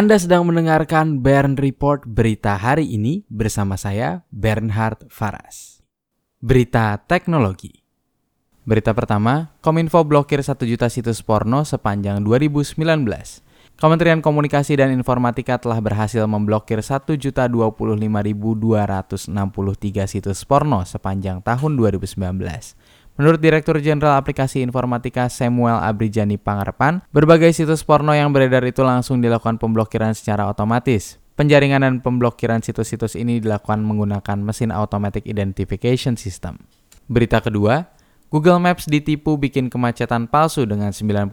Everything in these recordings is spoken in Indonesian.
Anda sedang mendengarkan Bern Report berita hari ini bersama saya Bernhard Faras. Berita teknologi. Berita pertama, Kominfo blokir 1 juta situs porno sepanjang 2019. Kementerian Komunikasi dan Informatika telah berhasil memblokir 1.025.263 situs porno sepanjang tahun 2019. Menurut Direktur Jenderal Aplikasi Informatika Samuel Abrijani Pangarpan, berbagai situs porno yang beredar itu langsung dilakukan pemblokiran secara otomatis. Penjaringan dan pemblokiran situs-situs ini dilakukan menggunakan mesin automatic identification system. Berita kedua, Google Maps ditipu bikin kemacetan palsu dengan 99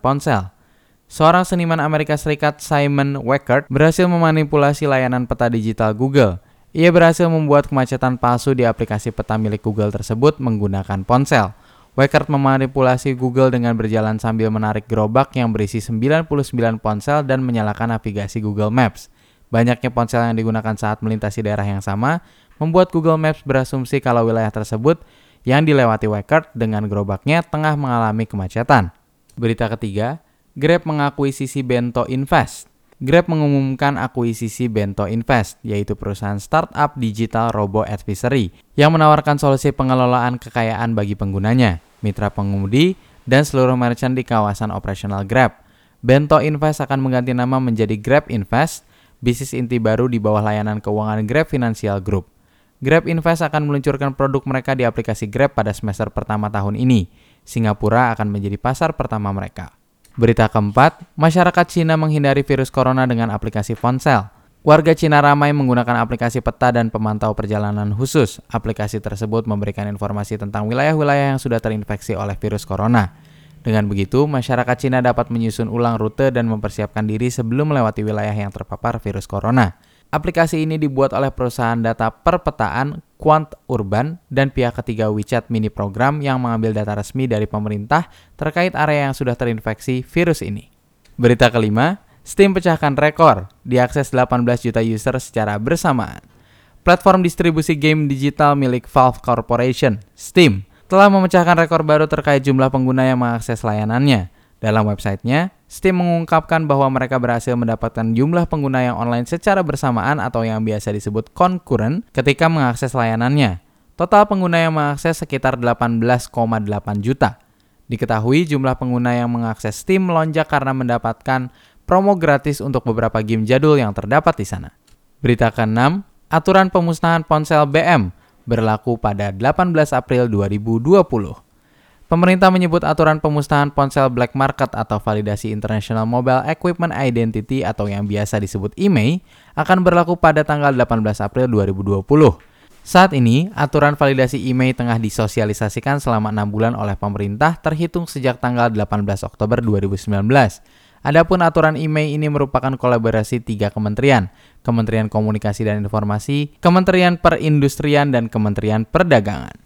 ponsel. Seorang seniman Amerika Serikat Simon Weckert berhasil memanipulasi layanan peta digital Google ia berhasil membuat kemacetan palsu di aplikasi peta milik Google tersebut menggunakan ponsel. Weckert memanipulasi Google dengan berjalan sambil menarik gerobak yang berisi 99 ponsel dan menyalakan navigasi Google Maps. Banyaknya ponsel yang digunakan saat melintasi daerah yang sama membuat Google Maps berasumsi kalau wilayah tersebut yang dilewati Weckert dengan gerobaknya tengah mengalami kemacetan. Berita ketiga, Grab mengakuisisi Bento Invest. Grab mengumumkan akuisisi Bento Invest, yaitu perusahaan startup digital robo advisory yang menawarkan solusi pengelolaan kekayaan bagi penggunanya, mitra pengemudi, dan seluruh merchant di kawasan operasional Grab. Bento Invest akan mengganti nama menjadi Grab Invest, bisnis inti baru di bawah layanan keuangan Grab Financial Group. Grab Invest akan meluncurkan produk mereka di aplikasi Grab pada semester pertama tahun ini. Singapura akan menjadi pasar pertama mereka. Berita keempat, masyarakat Cina menghindari virus corona dengan aplikasi ponsel. Warga Cina ramai menggunakan aplikasi peta dan pemantau perjalanan khusus. Aplikasi tersebut memberikan informasi tentang wilayah-wilayah yang sudah terinfeksi oleh virus corona. Dengan begitu, masyarakat Cina dapat menyusun ulang rute dan mempersiapkan diri sebelum melewati wilayah yang terpapar virus corona. Aplikasi ini dibuat oleh perusahaan data perpetaan Quant Urban dan pihak ketiga WeChat mini program yang mengambil data resmi dari pemerintah terkait area yang sudah terinfeksi virus ini. Berita kelima, Steam pecahkan rekor, diakses 18 juta user secara bersamaan. Platform distribusi game digital milik Valve Corporation, Steam, telah memecahkan rekor baru terkait jumlah pengguna yang mengakses layanannya. Dalam websitenya, Steam mengungkapkan bahwa mereka berhasil mendapatkan jumlah pengguna yang online secara bersamaan atau yang biasa disebut concurrent ketika mengakses layanannya. Total pengguna yang mengakses sekitar 18,8 juta. Diketahui jumlah pengguna yang mengakses Steam melonjak karena mendapatkan promo gratis untuk beberapa game jadul yang terdapat di sana. Berita ke-6, aturan pemusnahan ponsel BM berlaku pada 18 April 2020. Pemerintah menyebut aturan pemusnahan ponsel black market atau validasi International Mobile Equipment Identity atau yang biasa disebut IMEI akan berlaku pada tanggal 18 April 2020. Saat ini, aturan validasi IMEI tengah disosialisasikan selama enam bulan oleh pemerintah terhitung sejak tanggal 18 Oktober 2019. Adapun aturan IMEI ini merupakan kolaborasi tiga kementerian, Kementerian Komunikasi dan Informasi, Kementerian Perindustrian, dan Kementerian Perdagangan.